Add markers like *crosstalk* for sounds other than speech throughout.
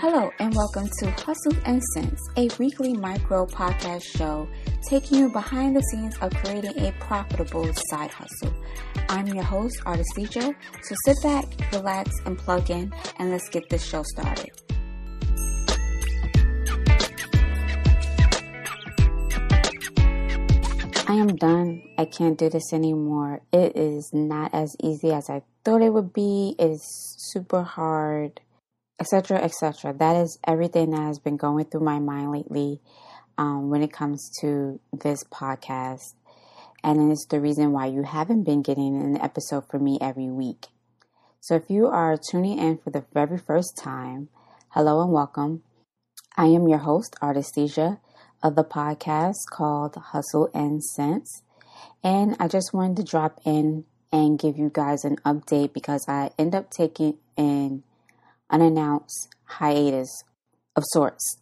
Hello, and welcome to Hustle and Sense, a weekly micro podcast show taking you behind the scenes of creating a profitable side hustle. I'm your host, Artist Leisure, so sit back, relax, and plug in, and let's get this show started. I am done. I can't do this anymore. It is not as easy as I thought it would be. It is super hard etc., etc. That is everything that has been going through my mind lately um, when it comes to this podcast. And it's the reason why you haven't been getting an episode from me every week. So if you are tuning in for the very first time, hello and welcome. I am your host, Artesia, of the podcast called Hustle and Sense. And I just wanted to drop in and give you guys an update because I end up taking in unannounced hiatus of sorts.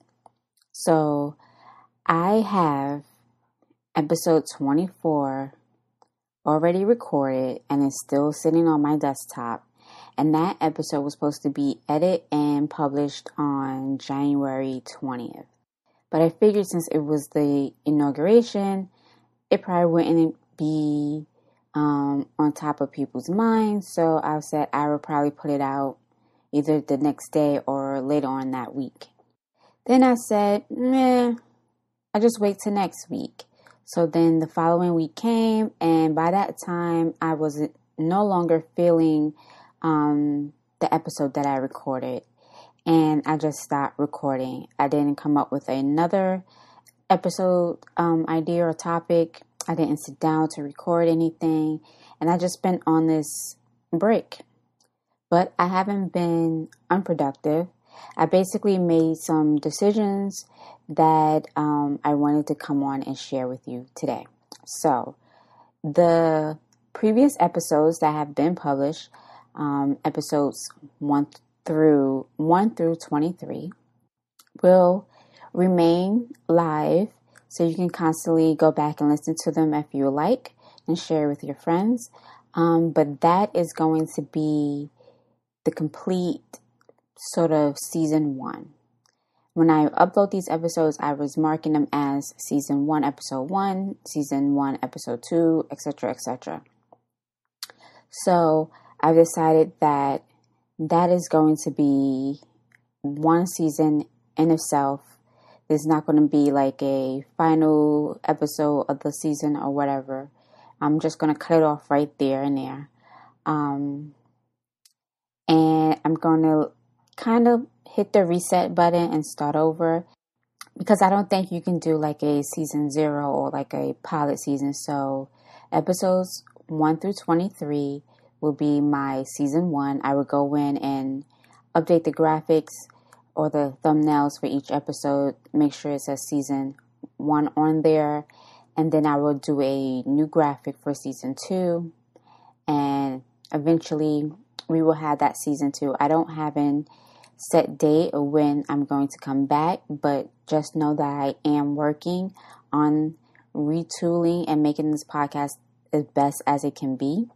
So I have episode 24 already recorded and it's still sitting on my desktop. And that episode was supposed to be edited and published on January 20th. But I figured since it was the inauguration, it probably wouldn't be um, on top of people's minds. So I said I would probably put it out either the next day or later on that week. Then I said, meh, I just wait till next week. So then the following week came, and by that time, I was no longer feeling um, the episode that I recorded. And I just stopped recording. I didn't come up with another episode um, idea or topic. I didn't sit down to record anything. And I just been on this break but I haven't been unproductive. I basically made some decisions that um, I wanted to come on and share with you today. So, the previous episodes that have been published, um, episodes one through one through twenty three, will remain live, so you can constantly go back and listen to them if you like and share with your friends. Um, but that is going to be the complete sort of season one. When I upload these episodes, I was marking them as season one, episode one, season one, episode two, etc., etc. So I've decided that that is going to be one season in itself. There's not going to be like a final episode of the season or whatever. I'm just going to cut it off right there and there. Um, and I'm going to kind of hit the reset button and start over because I don't think you can do like a season zero or like a pilot season. So episodes 1 through 23 will be my season one. I would go in and update the graphics or the thumbnails for each episode, make sure it says season one on there, and then I will do a new graphic for season two. And eventually, we will have that season two. I don't have an set date of when I'm going to come back, but just know that I am working on retooling and making this podcast as best as it can be.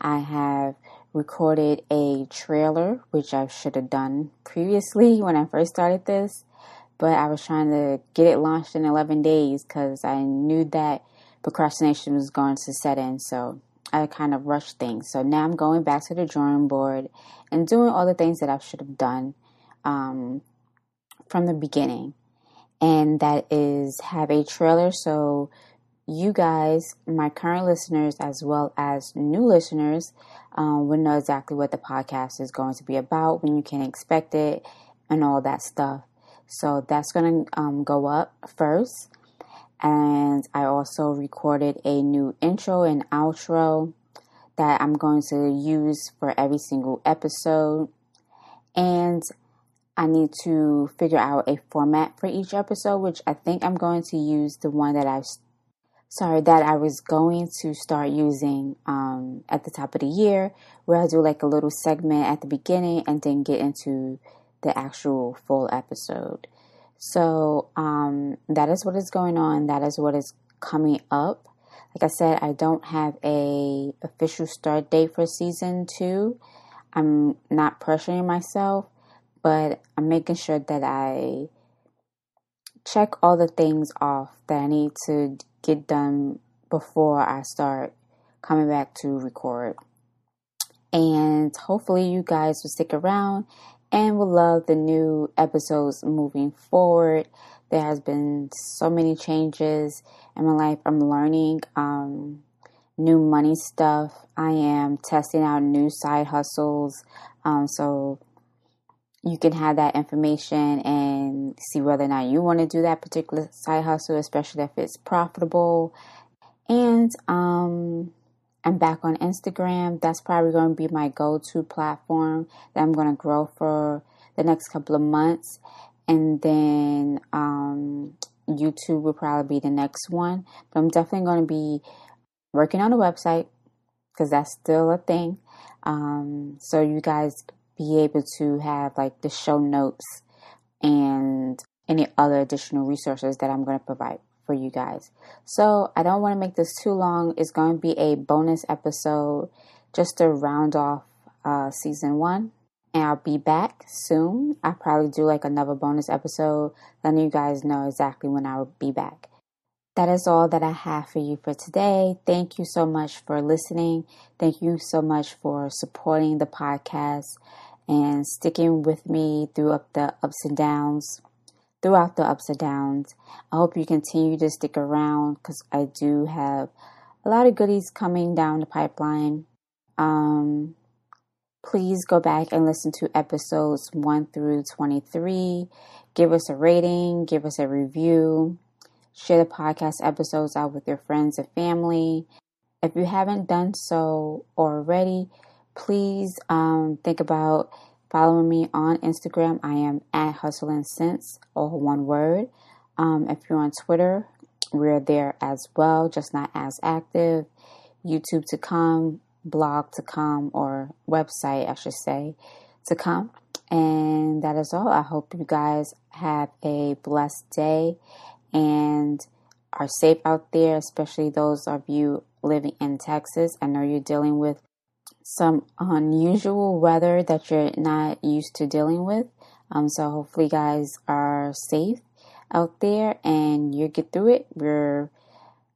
I have recorded a trailer, which I should have done previously *laughs* when I first started this, but I was trying to get it launched in 11 days because I knew that procrastination was going to set in. So I kind of rushed things. So now I'm going back to the drawing board and doing all the things that I should have done um, from the beginning. And that is have a trailer so you guys, my current listeners, as well as new listeners, um, will know exactly what the podcast is going to be about, when you can expect it, and all that stuff. So that's going to um, go up first and I also recorded a new intro and outro that I'm going to use for every single episode. And I need to figure out a format for each episode, which I think I'm going to use the one that I've sorry that I was going to start using um, at the top of the year, where I do like a little segment at the beginning and then get into the actual full episode. So um, that is what is going on. That is what is coming up. Like I said, I don't have a official start date for season two. I'm not pressuring myself, but I'm making sure that I check all the things off that I need to get done before I start coming back to record. And hopefully, you guys will stick around and will love the new episodes moving forward. There has been so many changes in my life. I'm learning um, new money stuff. I am testing out new side hustles. Um, so you can have that information and see whether or not you want to do that particular side hustle, especially if it's profitable. And um, I'm back on Instagram. That's probably going to be my go to platform that I'm going to grow for the next couple of months. And then um, YouTube will probably be the next one. But I'm definitely going to be working on a website because that's still a thing. Um, so you guys be able to have like the show notes and any other additional resources that I'm going to provide for you guys. So I don't want to make this too long. It's going to be a bonus episode just to round off uh, season one. And I'll be back soon. I'll probably do like another bonus episode, letting you guys know exactly when I will be back. That is all that I have for you for today. Thank you so much for listening. Thank you so much for supporting the podcast and sticking with me throughout the ups and downs. Throughout the ups and downs, I hope you continue to stick around because I do have a lot of goodies coming down the pipeline. Um, please go back and listen to episodes 1 through 23. Give us a rating, give us a review, share the podcast episodes out with your friends and family. If you haven't done so already, please um, think about following me on Instagram. I am at Hustle and Sense, all one word. Um, if you're on Twitter, we're there as well, just not as active. YouTube to come, blog to come, or website, I should say, to come. And that is all. I hope you guys have a blessed day and are safe out there, especially those of you living in Texas. I know you're dealing with some unusual weather that you're not used to dealing with. Um, so hopefully, you guys are safe out there and you get through it. We're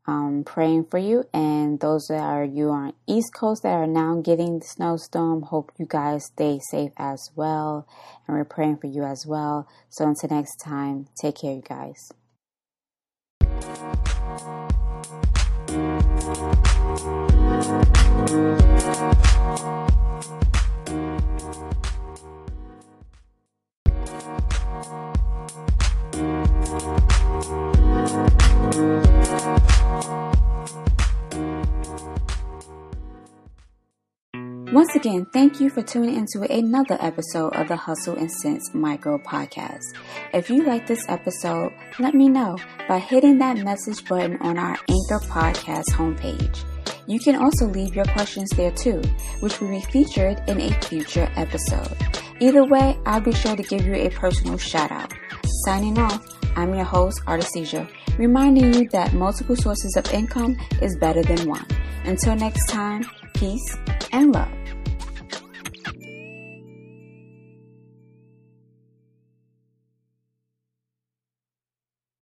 um, praying for you, and those that are you on East Coast that are now getting the snowstorm. Hope you guys stay safe as well, and we're praying for you as well. So until next time, take care, you guys. Thank you. Once again, thank you for tuning into another episode of the Hustle and Sense Micro Podcast. If you like this episode, let me know by hitting that message button on our Anchor Podcast homepage. You can also leave your questions there too, which will be featured in a future episode. Either way, I'll be sure to give you a personal shout out. Signing off, I'm your host, Artesia, reminding you that multiple sources of income is better than one. Until next time, peace and love.